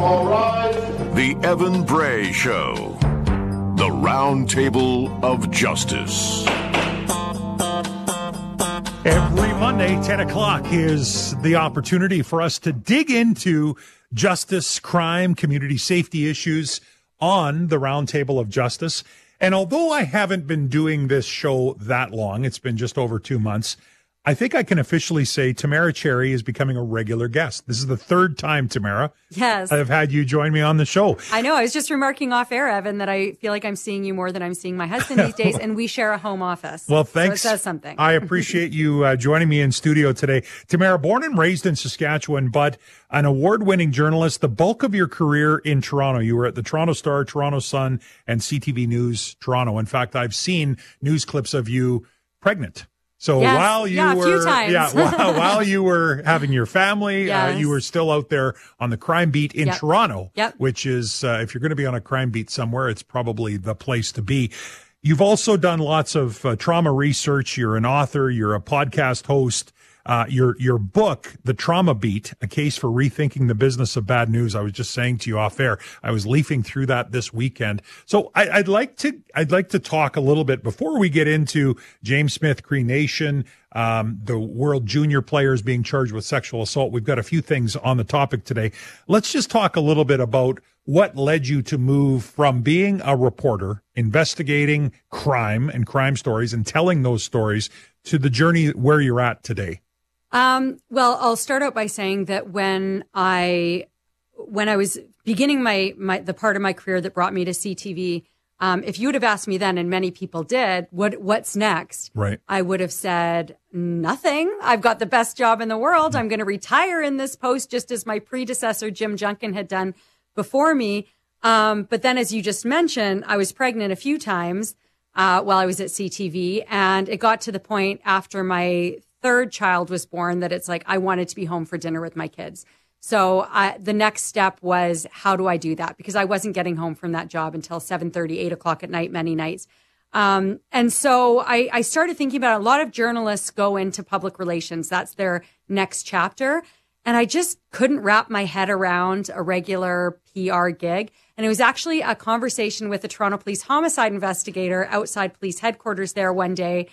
All rise. The Evan Bray Show. The Round Table of Justice. Every Monday, 10 o'clock, is the opportunity for us to dig into justice, crime, community safety issues on the Roundtable of Justice. And although I haven't been doing this show that long, it's been just over two months, I think I can officially say Tamara Cherry is becoming a regular guest. This is the third time, Tamara. Yes. I've had you join me on the show. I know. I was just remarking off air, Evan, that I feel like I'm seeing you more than I'm seeing my husband these days, and we share a home office. Well, thanks. So it says something. I appreciate you uh, joining me in studio today. Tamara, born and raised in Saskatchewan, but an award winning journalist, the bulk of your career in Toronto. You were at the Toronto Star, Toronto Sun, and CTV News Toronto. In fact, I've seen news clips of you pregnant. So Yes. while you Yeah, were, yeah, while, while you were having your family, uh, you were still out there on the crime beat in Yep. Toronto, Yep. which is, uh, if you're going to be on a crime beat somewhere, it's probably the place to be. You've also done lots of uh, trauma research. You're an author. You're a podcast host. Uh, your your book, The Trauma Beat: A Case for Rethinking the Business of Bad News. I was just saying to you off air. I was leafing through that this weekend. So I, I'd like to I'd like to talk a little bit before we get into James Smith, Cree Nation, um, the World Junior players being charged with sexual assault. We've got a few things on the topic today. Let's just talk a little bit about what led you to move from being a reporter, investigating crime and crime stories and telling those stories to the journey where you're at today. Um, well, I'll start out by saying that when I when I was beginning my my the part of my career that brought me to CTV, um, if you would have asked me then, and many people did, what what's next? Right. I would have said nothing. I've got the best job in the world. I'm going to retire in this post, just as my predecessor Jim Junkin had done before me. Um, but then, as you just mentioned, I was pregnant a few times uh, while I was at CTV, and it got to the point after my third child was born that it's like I wanted to be home for dinner with my kids. So I, the next step was how do I do that? Because I wasn't getting home from that job until 7:30, 8 o'clock at night, many nights. Um, and so I, I started thinking about it. a lot of journalists go into public relations. That's their next chapter. And I just couldn't wrap my head around a regular PR gig. And it was actually a conversation with a Toronto police homicide investigator outside police headquarters there one day.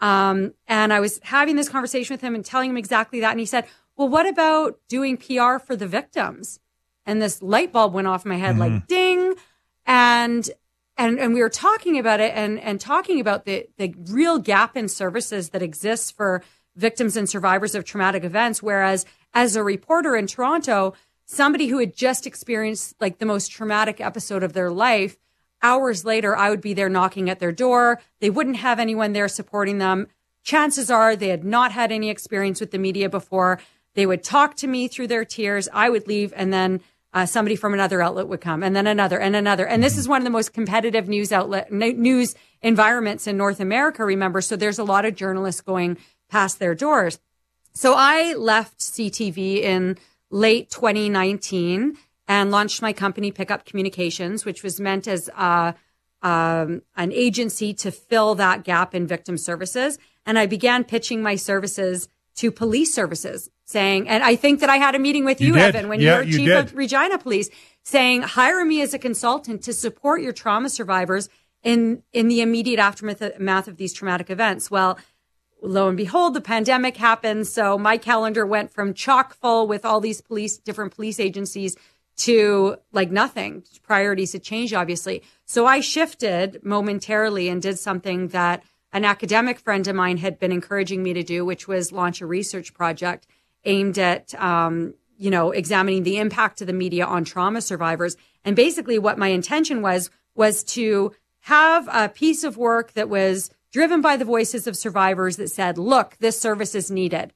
Um, and I was having this conversation with him and telling him exactly that. And he said, well, what about doing PR for the victims? And this light bulb went off in my head like ding. And, and, and we were talking about it and, and talking about the, the real gap in services that exists for victims and survivors of traumatic events. Whereas as a reporter in Toronto, somebody who had just experienced like the most traumatic episode of their life, hours later, I would be there knocking at their door. They wouldn't have anyone there supporting them. Chances are they had not had any experience with the media before. They would talk to me through their tears. I would leave and then uh, somebody from another outlet would come and then another and another. And this is one of the most competitive news outlet news environments in North America. Remember, so there's a lot of journalists going past their doors. So I left CTV in late 2019 and launched my company, Pickup Communications, which was meant as uh, um, an agency to fill that gap in victim services. And I began pitching my services to police services, saying, and I think that I had a meeting with You you. Evan, when Yeah, you were chief of Regina Police, saying, hire me as a consultant to support your trauma survivors in in the immediate aftermath of these traumatic events. Well, lo and behold, the pandemic happened. So my calendar went from chock full with all these police, different police agencies to like nothing. Priorities had changed, obviously. So I shifted momentarily and did something that an academic friend of mine had been encouraging me to do, which was launch a research project aimed at, um, you know, examining the impact of the media on trauma survivors. And basically what my intention was, was to have a piece of work that was driven by the voices of survivors that said, look, this service is needed.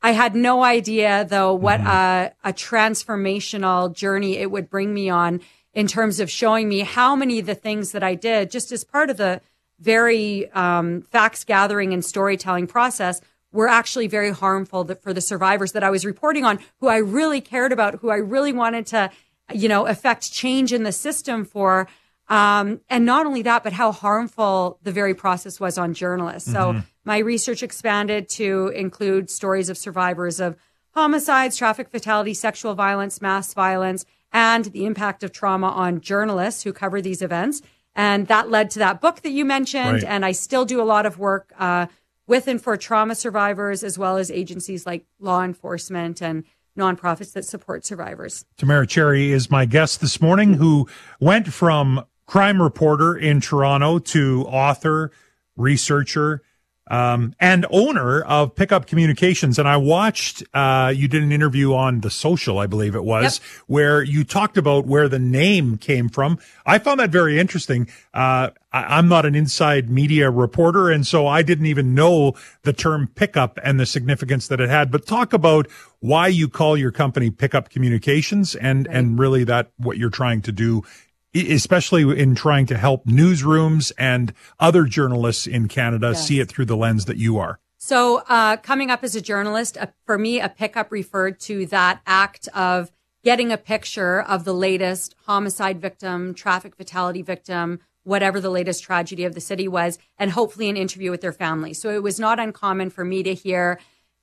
I had no idea though what a, a transformational journey it would bring me on in terms of showing me how many of the things that I did just as part of the very um, facts gathering and storytelling process were actually very harmful th- for the survivors that I was reporting on, who I really cared about, who I really wanted to, you know, affect change in the system for. Um, and not only that, but how harmful the very process was on journalists. So my research expanded to include stories of survivors of homicides, traffic fatalities, sexual violence, mass violence, and the impact of trauma on journalists who cover these events. And that led to that book that you mentioned. Right. And I still do a lot of work uh, with and for trauma survivors, as well as agencies like law enforcement and nonprofits that support survivors. Tamara Cherry is my guest this morning, who went from crime reporter in Toronto to author, researcher, um, and owner of Pickup Communications. And I watched, uh, you did an interview on The Social, I believe it was, Yep. where you talked about where the name came from. I found that very interesting. Uh, I, I'm not an inside media reporter, and so I didn't even know the term pickup and the significance that it had. But talk about why you call your company Pickup Communications and, and really that what you're trying to do especially in trying to help newsrooms and other journalists in Canada Yes. see it through the lens that you are. So, uh, coming up as a journalist, uh, for me, a pickup referred to that act of getting a picture of the latest homicide victim, traffic fatality victim, whatever the latest tragedy of the city was, and hopefully an interview with their family. So it was not uncommon for me to hear,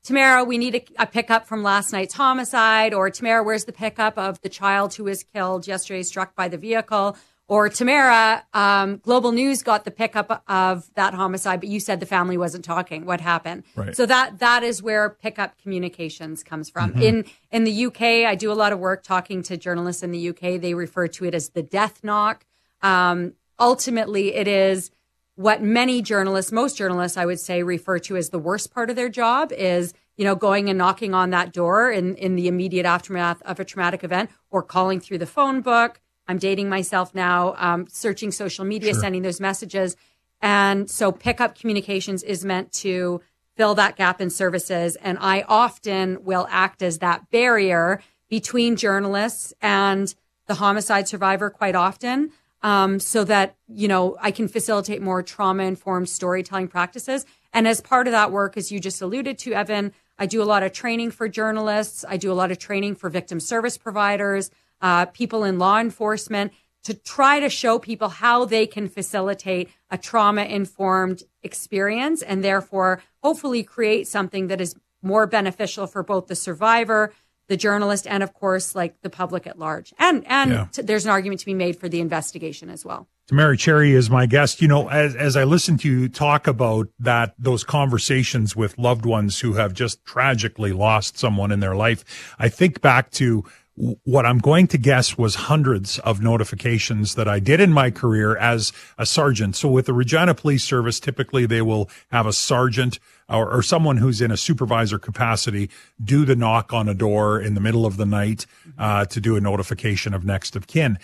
Tamara, we need a, a pickup from last night's homicide, or Tamara, where's the pickup of the child who was killed yesterday, struck by the vehicle? Or Tamara, um, Global News got the pickup of that homicide, but you said the family wasn't talking. What happened? Right. So that that is where pickup communications comes from. In in the UK, I do a lot of work talking to journalists in the UK. They refer to it as the death knock. Um, ultimately, it is what many journalists, most journalists, I would say, refer to as the worst part of their job is, you know, going and knocking on that door in, in the immediate aftermath of a traumatic event or calling through the phone book. I'm dating myself now, um, searching social media, sending those messages. And so pickup communications is meant to fill that gap in services. And I often will act as that barrier between journalists and the homicide survivor quite often. Um, so that, you know, I can facilitate more trauma informed storytelling practices. And as part of that work, as you just alluded to, Evan, I do a lot of training for journalists. I do a lot of training for victim service providers, uh, people in law enforcement to try to show people how they can facilitate a trauma informed experience and therefore hopefully create something that is more beneficial for both the survivor, the journalist, and of course, like the public at large. And and Yeah. t- there's an argument to be made for the investigation as well. Tamara Cherry is my guest. You know, as, as I listen to you talk about that, those conversations with loved ones who have just tragically lost someone in their life, I think back to what I'm going to guess was hundreds of notifications that I did in my career as a sergeant. So with the Regina Police Service, typically they will have a sergeant or, or someone who's in a supervisor capacity do the knock on a door in the middle of the night uh, to do a notification of next of kin.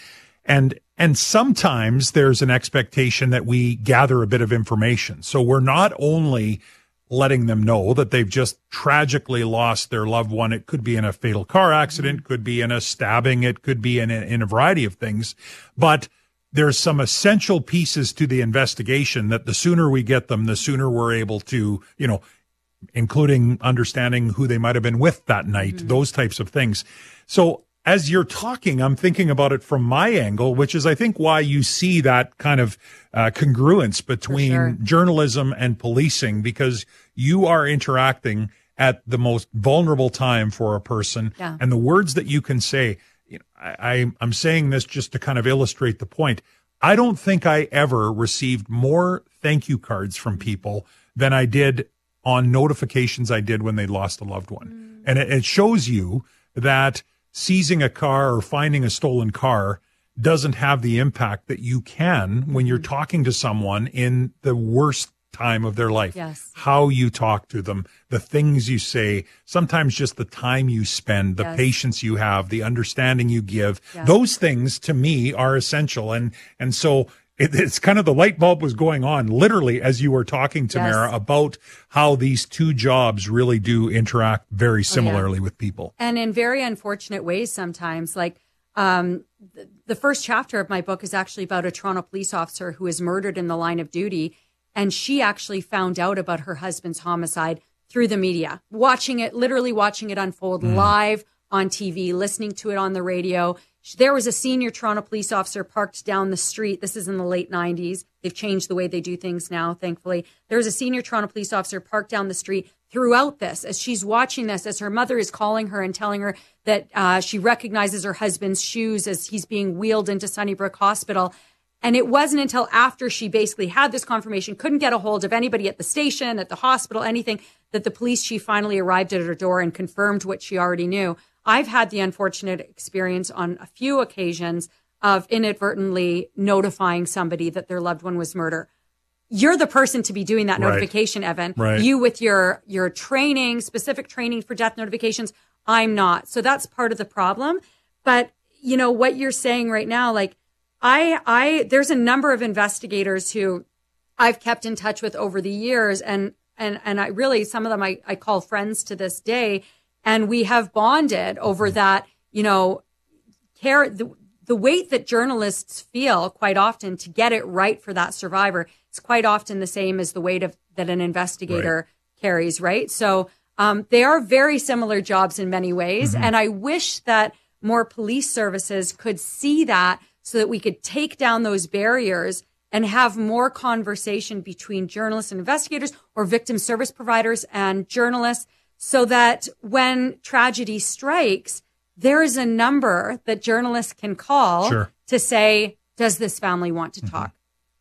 And and sometimes there's an expectation that we gather a bit of information. So we're not only letting them know that they've just tragically lost their loved one. It could be in a fatal car accident, mm-hmm. could be in a stabbing, it could be in a, in a variety of things. But there's some essential pieces to the investigation that the sooner we get them, the sooner we're able to, you know, including understanding who they might have been with that night, mm-hmm. those types of things. So as you're talking, I'm thinking about it from my angle, which is, I think, why you see that kind of uh, congruence between sure. journalism and policing, because you are interacting at the most vulnerable time for a person, Yeah. and the words that you can say. You know, I, I, I'm saying this just to kind of illustrate the point. I don't think I ever received more thank you cards from people than I did on notifications I did when they lost a loved one. And it, it shows you that seizing a car or finding a stolen car doesn't have the impact that you can when you're mm-hmm. talking to someone in the worst time of their life. Yes. How you talk to them, the things you say, sometimes just the time you spend, the Yes. patience you have, the understanding you give. Yes. Those things to me are essential. And, and so it, it's kind of the light bulb was going on literally as you were talking, Tamara, Yes. about how these two jobs really do interact Oh, very similarly with people. and in very unfortunate ways sometimes like um, the, the first chapter of my book is actually about a toronto police officer who is murdered in the line of duty and she actually found out about her husband's homicide through the media watching it literally watching it unfold live on tv listening to it on the radio there was a senior toronto police officer parked down the street this is in the late 90s they've changed the way they do things now thankfully there was a senior toronto police officer parked down the street throughout this, as she's watching this, as her mother is calling her and telling her that uh, she recognizes her husband's shoes as he's being wheeled into Sunnybrook Hospital. And it wasn't until after she basically had this confirmation, couldn't get a hold of anybody at the station, at the hospital, anything, that the police chief finally arrived at her door and confirmed what she already knew. I've had the unfortunate experience on a few occasions of inadvertently notifying somebody that their loved one was murdered. You're the person to be doing that Right. notification, Evan. Right. You with your your training, specific training for death notifications. I'm not. So that's part of the problem. But you know what you're saying right now, like I I there's a number of investigators who I've kept in touch with over the years and and and I really some of them I, I call friends to this day and we have bonded over that, you know, care the, the weight that journalists feel quite often to get it right for that survivor is quite often the same as the weight of that an investigator carries, right? So um, they are very similar jobs in many ways, and I wish that more police services could see that so that we could take down those barriers and have more conversation between journalists and investigators or victim service providers and journalists so that when tragedy strikes, there is a number that journalists can call Sure. to say, does this family want to talk?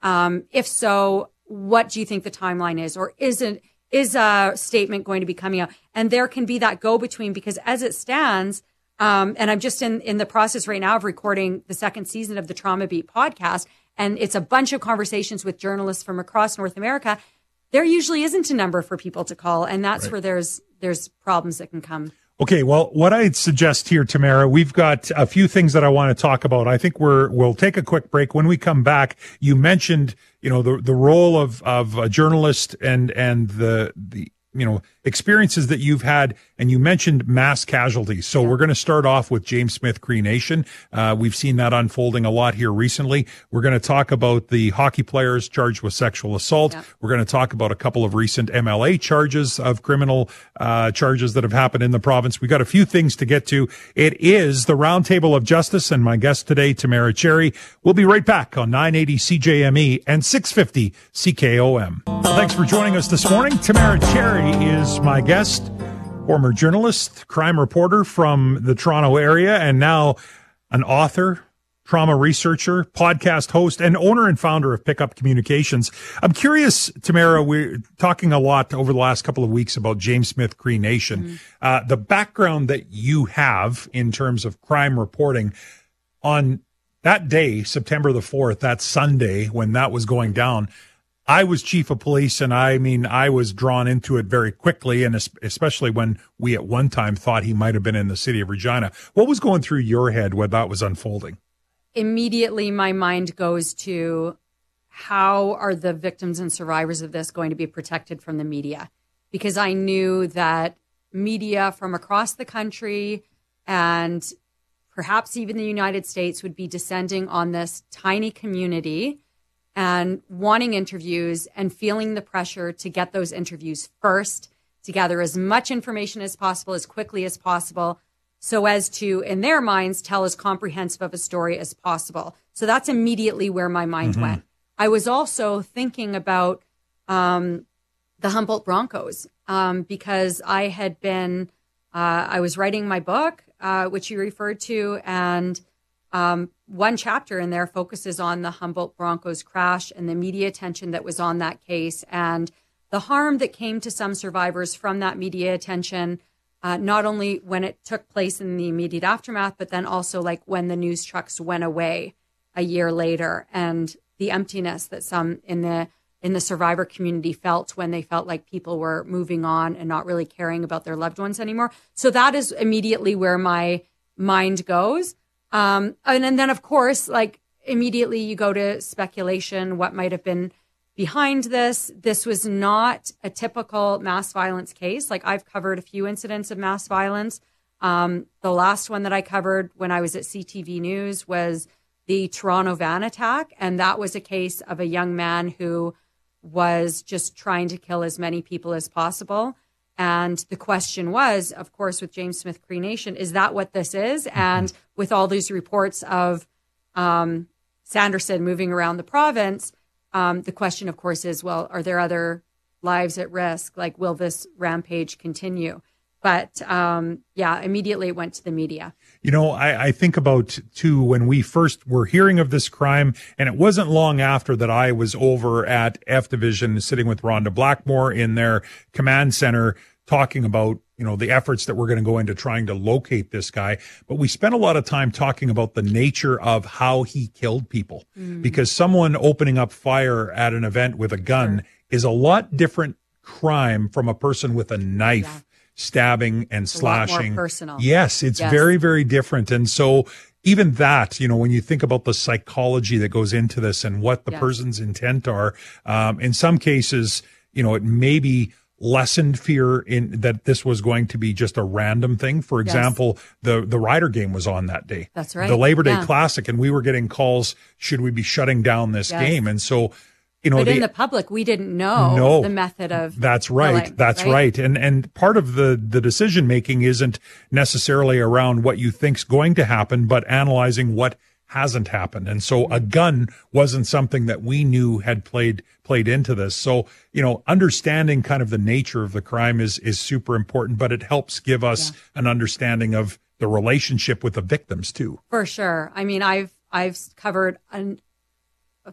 Um, if so, what do you think the timeline is? Or isn't, is a statement going to be coming out? And there can be that go between because as it stands, um, and I'm just in, in the process right now of recording the second season of the Trauma Beat podcast. And it's a bunch of conversations with journalists from across North America. There usually isn't a number for people to call. And that's where there's, there's problems that can come. Okay, well, what I'd suggest here, Tamara, we've got a few things that I want to talk about. I think we're we'll take a quick break. When we come back, you mentioned, you know, the the role of of a journalist and and the the you know experiences that you've had, and you mentioned mass casualties. So we're going to start off with James Smith Cree Nation. Uh, we've seen that unfolding a lot here recently. We're going to talk about the hockey players charged with sexual assault. Yep. We're going to talk about a couple of recent MLA charges of criminal uh, charges that have happened in the province. We've got a few things to get to. It is the Roundtable of Justice, and my guest today, Tamara Cherry. We'll be right back on 980 CJME and 650 CKOM. Well, thanks for joining us this morning. Tamara Cherry is my guest, former journalist, crime reporter from the Toronto area, and now an author, trauma researcher, podcast host, and owner and founder of Pickup Communications. I'm curious, Tamara, we're talking a lot over the last couple of weeks about James Smith Cree Nation. Uh, the background that you have in terms of crime reporting on that day, September the 4th, that Sunday when that was going down, I was chief of police and I mean, I was drawn into it very quickly. And especially when we at one time thought he might have been in the city of Regina. What was going through your head when that was unfolding? immediately my mind goes to how are the victims and survivors of this going to be protected from the media? Because I knew that media from across the country and perhaps even the United States would be descending on this tiny community and wanting interviews and feeling the pressure to get those interviews first, to gather as much information as possible, as quickly as possible, so as to, in their minds, tell as comprehensive of a story as possible. So that's immediately where my mind went. I was also thinking about um, the Humboldt Broncos um, because I had been, uh, I was writing my book, uh, which you referred to, and um, one chapter in there focuses on the Humboldt Broncos crash and the media attention that was on that case and the harm that came to some survivors from that media attention, uh, not only when it took place in the immediate aftermath, but then also like when the news trucks went away a year later and the emptiness that some in the in the survivor community felt when they felt like people were moving on and not really caring about their loved ones anymore. So that is immediately where my mind goes. Um, and, and then, of course, like immediately you go to speculation, what might have been behind this. This was not a typical mass violence case. Like I've covered a few incidents of mass violence. Um, the last one that I covered when I was at CTV News was the Toronto van attack. And that was a case of a young man who was just trying to kill as many people as possible. And the question was, of course, with James Smith Cree Nation, is that what this is? And with all these reports of um, Sanderson moving around the province, um, the question, of course, is, well, are there other lives at risk. Like, will this rampage continue? But um, yeah, immediately it went to the media. You know, I, I, think about too when we first were hearing of this crime, and it wasn't long after that I was over at F Division sitting with Rhonda Blackmore in their command center talking about you know the efforts that we're going to go into trying to locate this guy but we spent a lot of time talking about the nature of how he killed people mm. because someone opening up fire at an event with a gun sure. is a lot different crime from a person with a knife yeah stabbing and it's slashing. personal. Yes, it's yes. very, very different. And so even that, you know, when you think about the psychology that goes into this and what the yes. person's intent are, um, in some cases, you know, it may be lessened fear in that this was going to be just a random thing. For example, yes. the the Rider game was on that day. That's right. The Labor Day yeah. Classic, and we were getting calls, should we be shutting down this yes. game? And so you know, but the, in the public, we didn't know no, the method of. That's right. That's right? right. And and part of the the decision making isn't necessarily around what you think's going to happen, but analyzing what hasn't happened. And so a gun wasn't something that we knew had played played into this. So, you know, understanding kind of the nature of the crime is is super important, but it helps give us yeah. an understanding of the relationship with the victims too. For sure. I mean, I've I've covered an a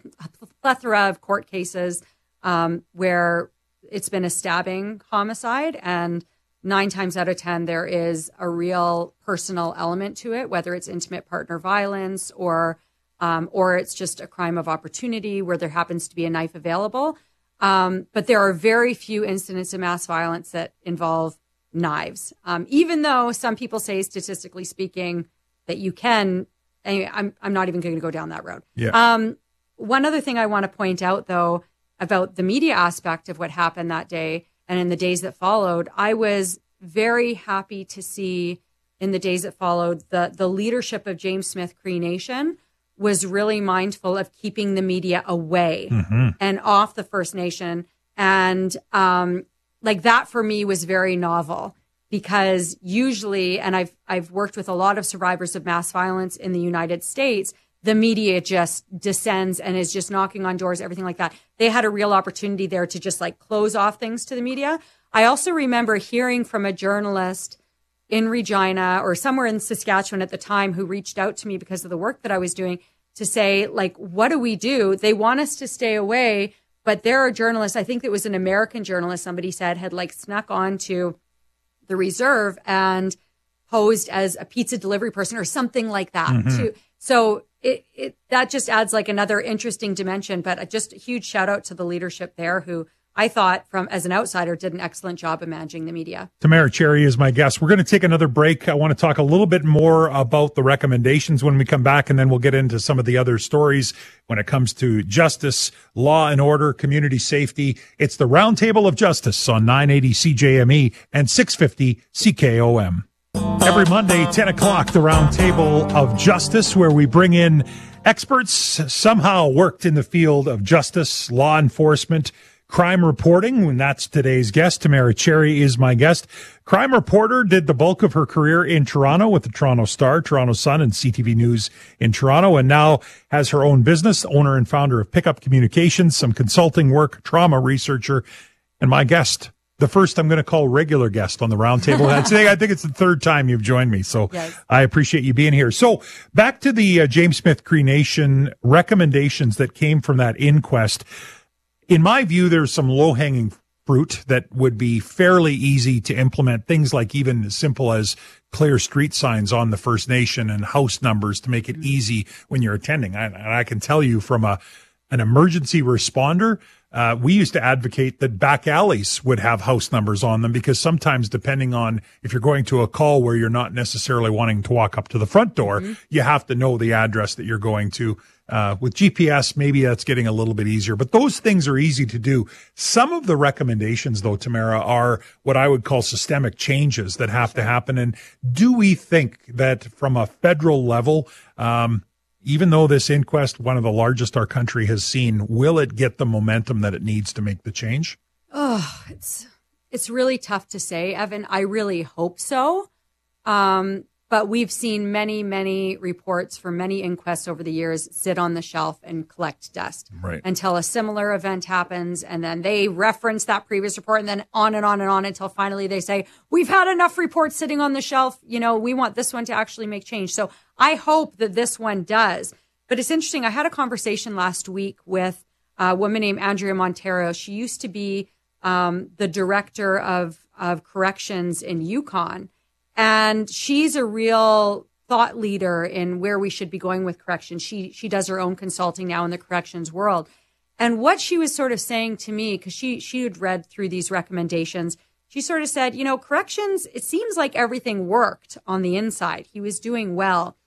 plethora of court cases um, where it's been a stabbing homicide and nine times out of ten there is a real personal element to it whether it's intimate partner violence or um, or it's just a crime of opportunity where there happens to be a knife available. Um, but there are very few incidents of mass violence that involve knives. Um, even though some people say statistically speaking that you can anyway i'm, I'm not even going to go down that road. Yeah. Um, one other thing I want to point out, though, about the media aspect of what happened that day and in the days that followed, I was very happy to see in the days that followed the the leadership of James Smith Cree Nation was really mindful of keeping the media away mm-hmm. and off the First Nation, and um, like that for me was very novel because usually, and I've I've worked with a lot of survivors of mass violence in the United States the media just descends and is just knocking on doors, everything like that. They had a real opportunity there to just like close off things to the media. I also remember hearing from a journalist in Regina or somewhere in Saskatchewan at the time who reached out to me because of the work that I was doing to say, like, what do we do? They want us to stay away, but there are journalists, I think it was an American journalist, somebody said, had like snuck onto the reserve and posed as a pizza delivery person or something like that. Mm-hmm. To, so it, it that just adds like another interesting dimension. But uh, just a huge shout out to the leadership there who I thought from as an outsider did an excellent job of managing the media. Tamara Cherry is my guest. We're going to take another break. I want to talk a little bit more about the recommendations when we come back, and then we'll get into some of the other stories when it comes to justice, law and order, community safety. It's the Roundtable of Justice on 980 CJME and 650 CKOM. Every Monday, 10 o'clock, the Roundtable of Justice, where we bring in experts somehow worked in the field of justice, law enforcement, crime reporting. And that's today's guest. Tamara Cherry is my guest. Crime reporter did the bulk of her career in Toronto with the Toronto Star, Toronto Sun, and CTV News in Toronto, and now has her own business, owner and founder of Pickup Communications, some consulting work, trauma researcher, and my guest the first I'm going to call regular guest on the roundtable. Today. I think it's the third time you've joined me. So yes. I appreciate you being here. So back to the uh, James Smith Cree Nation recommendations that came from that inquest. In my view, there's some low hanging fruit that would be fairly easy to implement. Things like even as simple as clear street signs on the First Nation and house numbers to make it easy when you're attending. I, I can tell you from a, an emergency responder, uh, we used to advocate that back alleys would have house numbers on them because sometimes, depending on if you're going to a call where you're not necessarily wanting to walk up to the front door, mm-hmm. you have to know the address that you're going to. Uh, with GPS, maybe that's getting a little bit easier, but those things are easy to do. Some of the recommendations, though, Tamara, are what I would call systemic changes that have to happen. And do we think that from a federal level, um, even though this inquest, one of the largest our country has seen, will it get the momentum that it needs to make the change? Oh, it's it's really tough to say, Evan. I really hope so. Um, but we've seen many, many reports from many inquests over the years sit on the shelf and collect dust Right. until a similar event happens. And then they reference that previous report and then on and on and on until finally they say, we've had enough reports sitting on the shelf. You know, we want this one to actually make change. So I hope that this one does. But it's interesting. I had a conversation last week with a woman named Andrea Montero. She used to be um, the director of, of corrections in Yukon. And she's a real thought leader in where we should be going with corrections. She she does her own consulting now in the corrections world. And what she was sort of saying to me, because she she had read through these recommendations, she sort of said, you know, corrections, it seems like everything worked on the inside. He was doing well.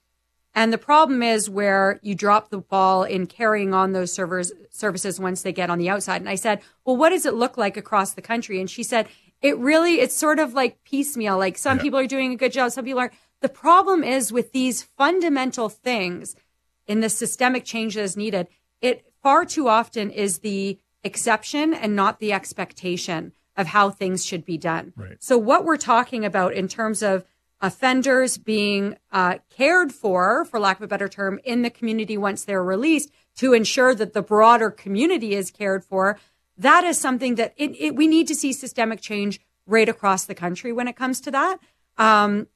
And the problem is where you drop the ball in carrying on those servers services once they get on the outside. And I said, well, what does it look like across the country? And she said, it really, it's sort of like piecemeal. Like some Yeah. people are doing a good job, some people aren't. The problem is with these fundamental things in the systemic change that is needed, it far too often is the exception and not the expectation of how things should be done. Right. So what we're talking about in terms of offenders being uh, cared for, for lack of a better term, in the community once they're released to ensure that the broader community is cared for, that is something that it, it, we need to see systemic change right across the country when it comes to that. Um,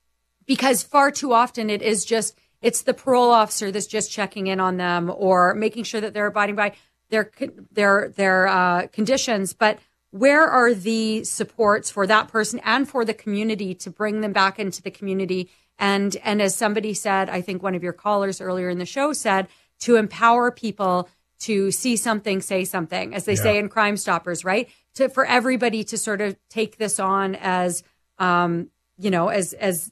because far too often it is just it's the parole officer that's just checking in on them or making sure that they're abiding by their their their uh, conditions. But where are the supports for that person and for the community to bring them back into the community? And and as somebody said, I think one of your callers earlier in the show said to empower people to see something, say something, as they Yeah. say in Crime Stoppers, right? To for everybody to sort of take this on as um, you know, as as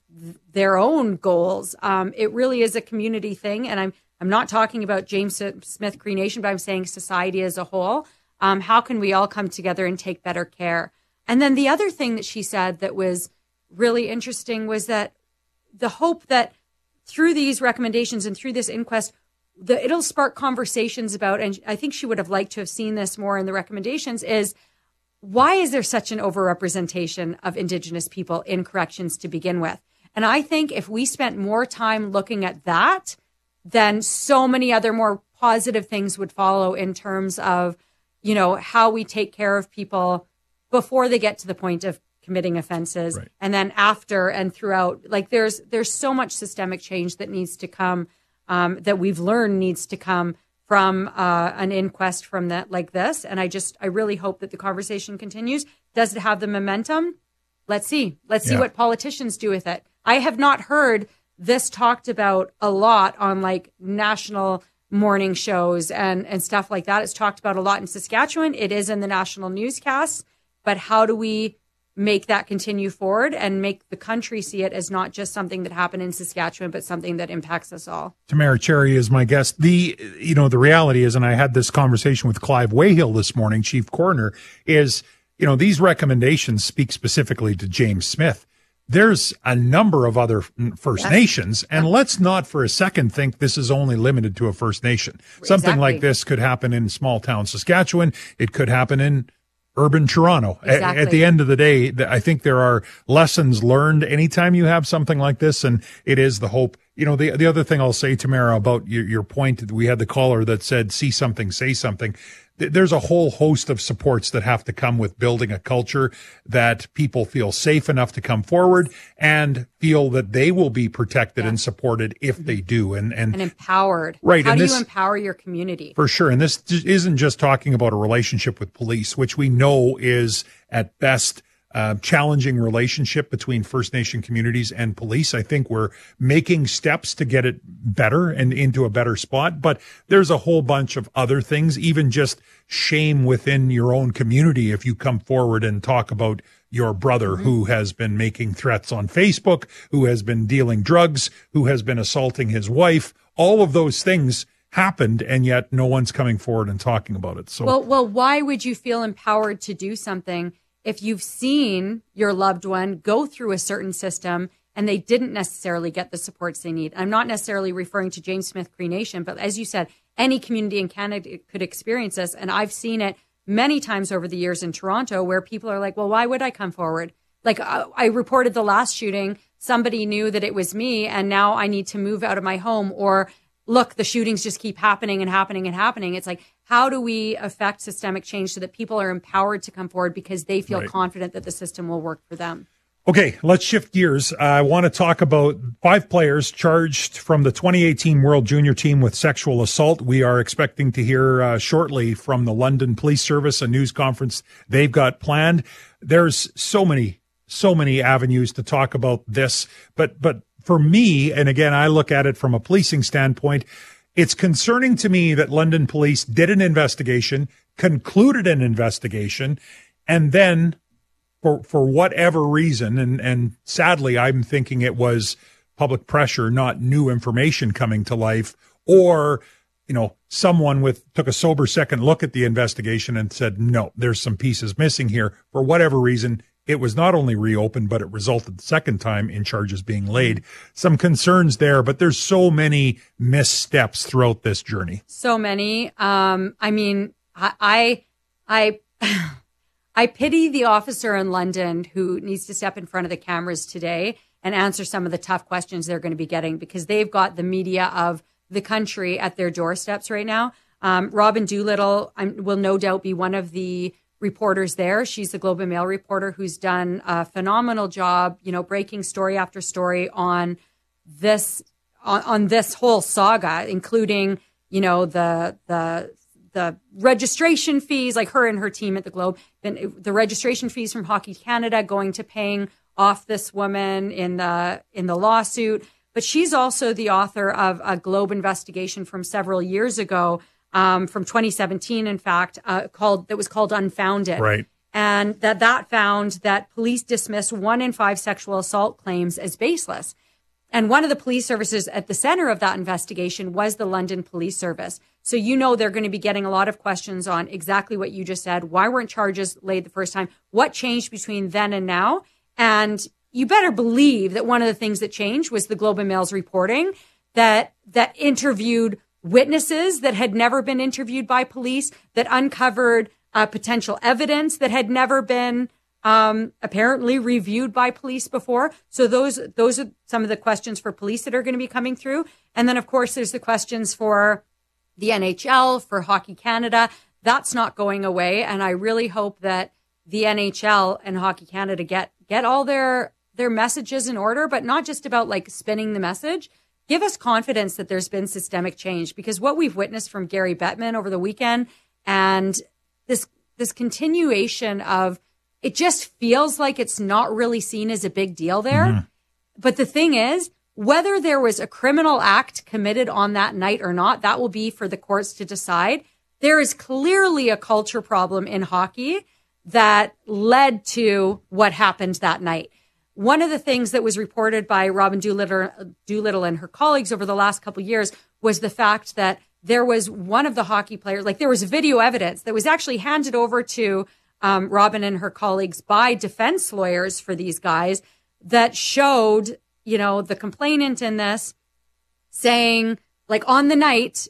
their own goals. Um, it really is a community thing, and I'm I'm not talking about James Smith Cree Nation, but I'm saying society as a whole. Um, how can we all come together and take better care? And then the other thing that she said that was really interesting was that the hope that through these recommendations and through this inquest, the, it'll spark conversations about, and I think she would have liked to have seen this more in the recommendations, is why is there such an overrepresentation of Indigenous people in corrections to begin with? And I think if we spent more time looking at that, then so many other more positive things would follow in terms of, you know, how we take care of people before they get to the point of committing offenses Right. and then after and throughout like there's there's so much systemic change that needs to come um, that we've learned needs to come from uh, an inquest from that like this. And i just i really hope that the conversation continues. Does it have the momentum? Let's see. Let's see Yeah. what politicians do with it. I have not heard this talked about a lot on like national morning shows and and stuff like that. It's talked about a lot in saskatchewan. It is in the national newscasts. But how do we make that continue forward and make the country see it as not just something that happened in Saskatchewan, but something that impacts us all. Tamara Cherry is my guest. The, you know, the reality is, and I had this conversation with Clive Weighill this morning, chief coroner, is, you know, these recommendations speak specifically to James Smith. There's a number of other First Nations, and let's not for a second think this is only limited to a First Nation. Something like this could happen in small town Saskatchewan. It could happen in urban Toronto. A- At, the end of the day, I think there are lessons learned anytime you have something like this, and it is the hope. You know, the the other thing I'll say, Tamara, about your, your point, we had the caller that said, "See something, say something." Th- There's a whole host of supports that have to come with building a culture that people feel safe enough to come forward and feel that they will be protected and supported if they mm-hmm. do. And and, And empowered. Right, How and do this- you empower your community? for sure. And this isn't just talking about a relationship with police, which we know is at best a challenging relationship between First Nation communities and police. I think we're making steps to get it better and into a better spot. But there's a whole bunch of other things, even just shame within your own community. If you come forward and talk about your brother mm-hmm. who has been making threats on Facebook, who has been dealing drugs, who has been assaulting his wife, all of those things happened and yet no one's coming forward and talking about it. So Well, well, why would you feel empowered to do something if you've seen your loved one go through a certain system and they didn't necessarily get the supports they need? I'm not necessarily referring to James Smith Cree Nation, but as you said, any community in Canada could experience this, and I've seen it many times over the years in Toronto where people are like, "Well, why would I come forward?" Like uh, I reported the last shooting. somebody knew that it was me and now I need to move out of my home or look, the shootings just keep happening and happening and happening. It's like, how do we affect systemic change so that people are empowered to come forward because they feel right. confident that the system will work for them? Okay, let's shift gears. I want to talk about five players charged from the 2018 World Junior Team with sexual assault. We are expecting to hear uh, shortly from the London Police Service, a news conference they've got planned. There's so many, so many avenues to talk about this, but but for me, and again, I look at it from a policing standpoint. It's concerning to me that London police did an investigation, concluded an investigation, and then for for whatever reason, and and sadly, I'm thinking it was public pressure, not new information coming to life, or you know, someone with took a sober second look at the investigation and said, no, there's some pieces missing here. For whatever reason, it was not only reopened, but it resulted the second time in charges being laid. Some concerns there, but there's so many missteps throughout this journey. So many. Um, I mean, I, I, I I pity the officer in London who needs to step in front of the cameras today and answer some of the tough questions they're going to be getting because they've got the media of the country at their doorsteps right now. Um, Robin Doolittle um, will no doubt be one of the reporters there. She's the Globe and Mail reporter who's done a phenomenal job, you know, breaking story after story on this on, on this whole saga, including you know the the the registration fees, like her and her team at the Globe, the registration fees from Hockey Canada going to paying off this woman in the in the lawsuit. But she's also the author of a Globe investigation from several years ago, um, from 2017, in fact, uh, called that was called Unfounded. Right. And that that found that police dismiss one in five sexual assault claims as baseless. And one of the police services at the center of that investigation was the London Police Service. So you know they're going to be getting a lot of questions on exactly what you just said. Why weren't charges laid the first time? What changed between then and now? And you better believe that one of the things that changed was the Globe and Mail's reporting that that interviewed witnesses that had never been interviewed by police, that uncovered uh, potential evidence that had never been um, apparently reviewed by police before. So those those are some of the questions for police that are going to be coming through. And then of course there's the questions for the NHL, for Hockey Canada. That's not going away. And I really hope that the NHL and Hockey Canada get get all their their messages in order, but not just about like spinning the message. Give us confidence that there's been systemic change because what we've witnessed from Gary Bettman over the weekend and this this continuation of it just feels like it's not really seen as a big deal there. Mm-hmm. But the thing is, whether there was a criminal act committed on that night or not, that will be for the courts to decide. There is clearly a culture problem in hockey that led to what happened that night. One of the things that was reported by Robin Doolittle, Doolittle and her colleagues over the last couple years was the fact that there was one of the hockey players, like there was video evidence that was actually handed over to um, Robin and her colleagues by defense lawyers for these guys that showed, you know, the complainant in this saying, like on the night,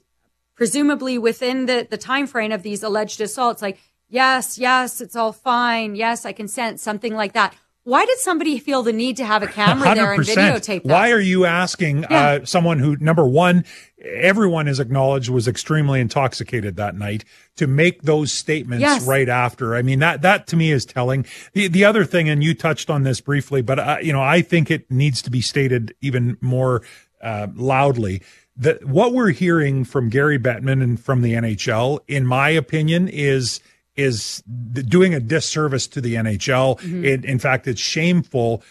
presumably within the, the time frame of these alleged assaults, like, yes, yes, it's all fine. Yes, I consent, something like that. Why did somebody feel the need to have a camera there and videotape that? Why are you asking yeah. uh, someone who, number one, everyone is acknowledged was extremely intoxicated that night to make those statements yes. right after? I mean, that, that to me is telling. The, the other thing, and you touched on this briefly, but, uh, you know, I think it needs to be stated even more uh, loudly that what we're hearing from Gary Bettman and from the NHL, in my opinion, is – is doing a disservice to the NHL. Mm-hmm. It, in fact, it's shameful.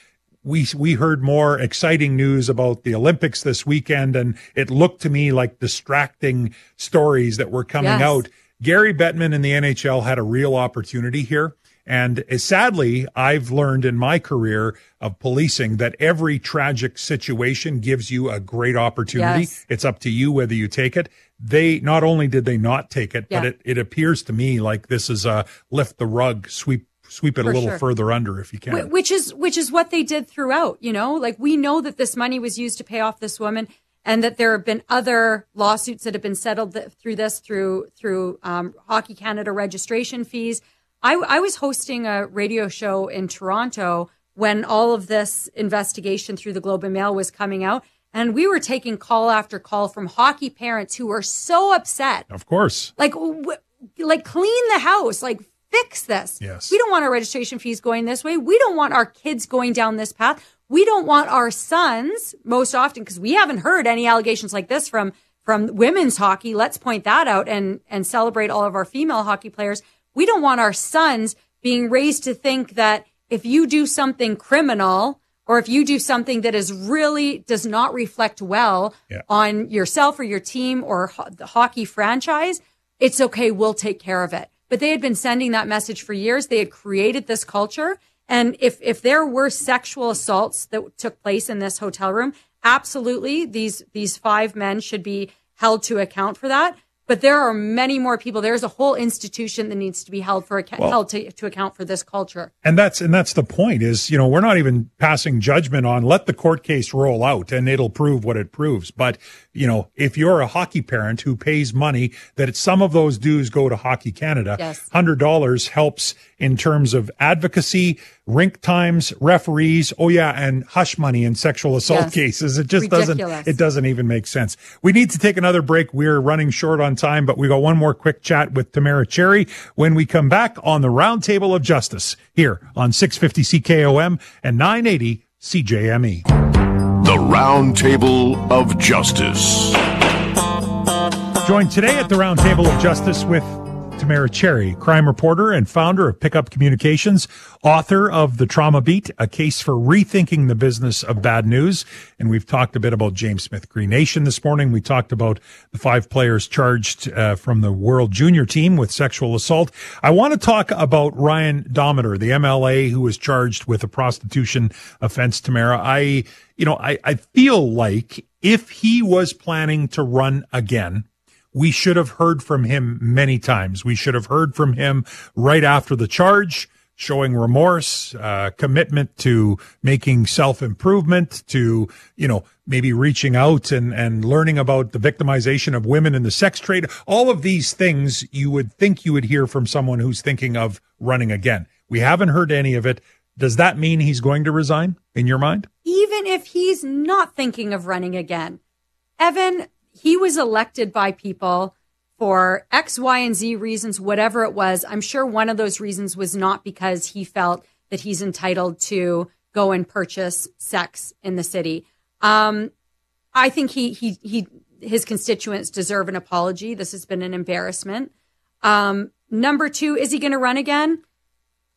We we heard more exciting news about the Olympics this weekend, and it looked to me like distracting stories that were coming yes. out. Gary Bettman and the NHL had a real opportunity here. And sadly, I've learned in my career of policing that every tragic situation gives you a great opportunity. Yes. It's up to you whether you take it they not only did they not take it, yeah. but it, it appears to me like this is a lift the rug, sweep sweep it For a little sure. further under if you can. Which is which is what they did throughout. You know, like we know that this money was used to pay off this woman, and that there have been other lawsuits that have been settled through this through through um, Hockey Canada registration fees. I, I was hosting a radio show in Toronto when all of this investigation through the Globe and Mail was coming out. And we were taking call after call from hockey parents who were so upset. Of course. Like, w- like clean the house, like fix this. Yes. We don't want our registration fees going this way. We don't want our kids going down this path. We don't want our sons most often because we haven't heard any allegations like this from from women's hockey. Let's point that out and and celebrate all of our female hockey players. We don't want our sons being raised to think that if you do something criminal or if you do something that is really does not reflect well Yeah. on yourself or your team or ho- the hockey franchise, it's okay. We'll take care of it. But they had been sending that message for years. They had created this culture. And if, if there were sexual assaults that took place in this hotel room, absolutely these, these five men should be held to account for that. But there are many more people. There's a whole institution that needs to be held for acc- held to, to account for this culture. And that's and that's the point is, you know, we're not even passing judgment on let the court case roll out and it'll prove what it proves. But, you know, if you're a hockey parent who pays money that some of those dues go to Hockey Canada, Yes. $100 helps in terms of advocacy, rink times, referees, oh yeah, and hush money in sexual assault Yes. cases. It just Ridiculous. doesn't it doesn't even make sense. We need to take another break. We're running short on time, but we got one more quick chat with Tamara Cherry when we come back on the Roundtable of Justice here on 650 CKOM and 980 CJME. The Round Table of Justice. Joined today at the Roundtable of Justice with Tamara Cherry, crime reporter and founder of Pickup Communications, author of The Trauma Beat, a case for rethinking the business of bad news. And we've talked a bit about James Smith Cree Nation this morning. We talked about the five players charged uh, from the World Junior team with sexual assault. I want to talk about Ryan Domotor, the MLA who was charged with a prostitution offense, Tamara. I, you know, I, I feel like if he was planning to run again, we should have heard from him many times. We should have heard from him right after the charge, showing remorse, uh, commitment to making self improvement, to, you know, maybe reaching out and, and learning about the victimization of women in the sex trade. All of these things you would think you would hear from someone who's thinking of running again. We haven't heard any of it. Does that mean he's going to resign in your mind? even if he's not thinking of running again. Evan, he was elected by people for X, Y, and Z reasons, whatever it was. I'm sure one of those reasons was not because he felt that he's entitled to go and purchase sex in the city. Um, I think he, he, he, his constituents deserve an apology. This has been an embarrassment. Um, number two, is he going to run again?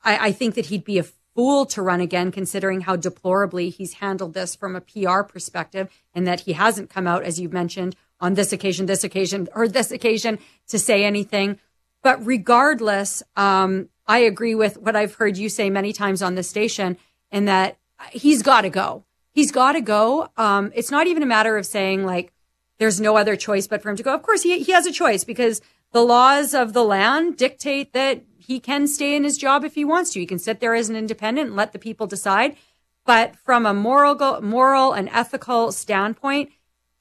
I, I think that he'd be a fool to run again, considering how deplorably he's handled this from a PR perspective, and that he hasn't come out, as you've mentioned, on this occasion, this occasion, or this occasion to say anything. But regardless, um, I agree with what I've heard you say many times on the station, in that he's got to go. He's got to go. Um, it's not even a matter of saying like there's no other choice but for him to go. Of course, he he has a choice because the laws of the land dictate that he can stay in his job if he wants to. He can sit there as an independent and let the people decide. But from a moral, moral and ethical standpoint,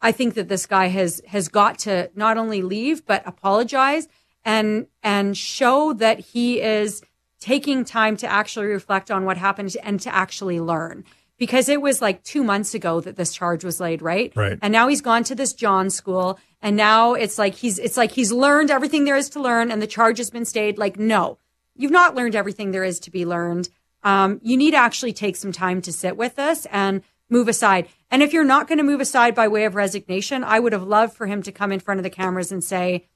I think that this guy has has got to not only leave but apologize and and show that he is taking time to actually reflect on what happened and to actually learn. Because it was like two months ago that this charge was laid, right? Right. And now he's gone to this John school, and now it's like he's it's like he's learned everything there is to learn, and the charge has been stayed. Like, no, you've not learned everything there is to be learned. Um, you need to actually take some time to sit with this and move aside. And if you're not going to move aside by way of resignation, I would have loved for him to come in front of the cameras and say,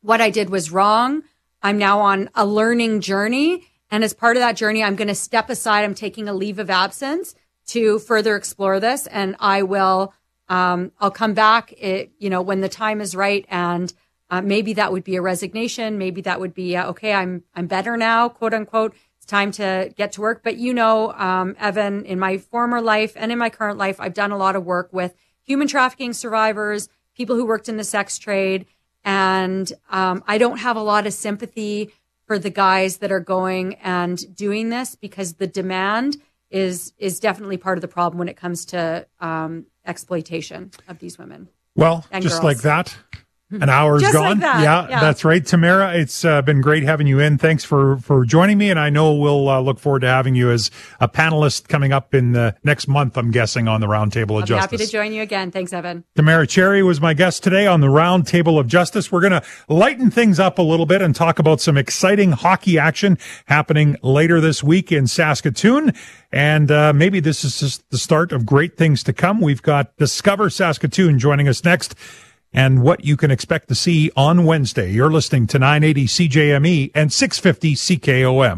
what I did was wrong. I'm now on a learning journey. And as part of that journey, I'm going to step aside. I'm taking a leave of absence to further explore this. And I will, um, I'll come back, it, you know, when the time is right. And uh, maybe that would be a resignation. Maybe that would be, uh, okay, I'm, I'm better now, quote unquote. Time to get to work. But you know, um, Evan, in my former life and in my current life, I've done a lot of work with human trafficking survivors, people who worked in the sex trade. And um, I don't have a lot of sympathy for the guys that are going and doing this because the demand is is definitely part of the problem when it comes to um, exploitation of these women. Well, just girls. like that, An hour's Just like gone. that. Yeah, Yeah. that's right. Tamara, it's uh, been great having you in. Thanks for, for joining me. And I know we'll uh, look forward to having you as a panelist coming up in the next month, I'm guessing, on the Roundtable of I'll Justice. happy to join you again. Thanks, Evan. Tamara Cherry was my guest today on the Round Table of Justice. We're going to lighten things up a little bit and talk about some exciting hockey action happening later this week in Saskatoon. And uh, maybe this is just the start of great things to come. We've got Discover Saskatoon joining us next and what you can expect to see on Wednesday. You're listening to 980 CJME and 650 CKOM.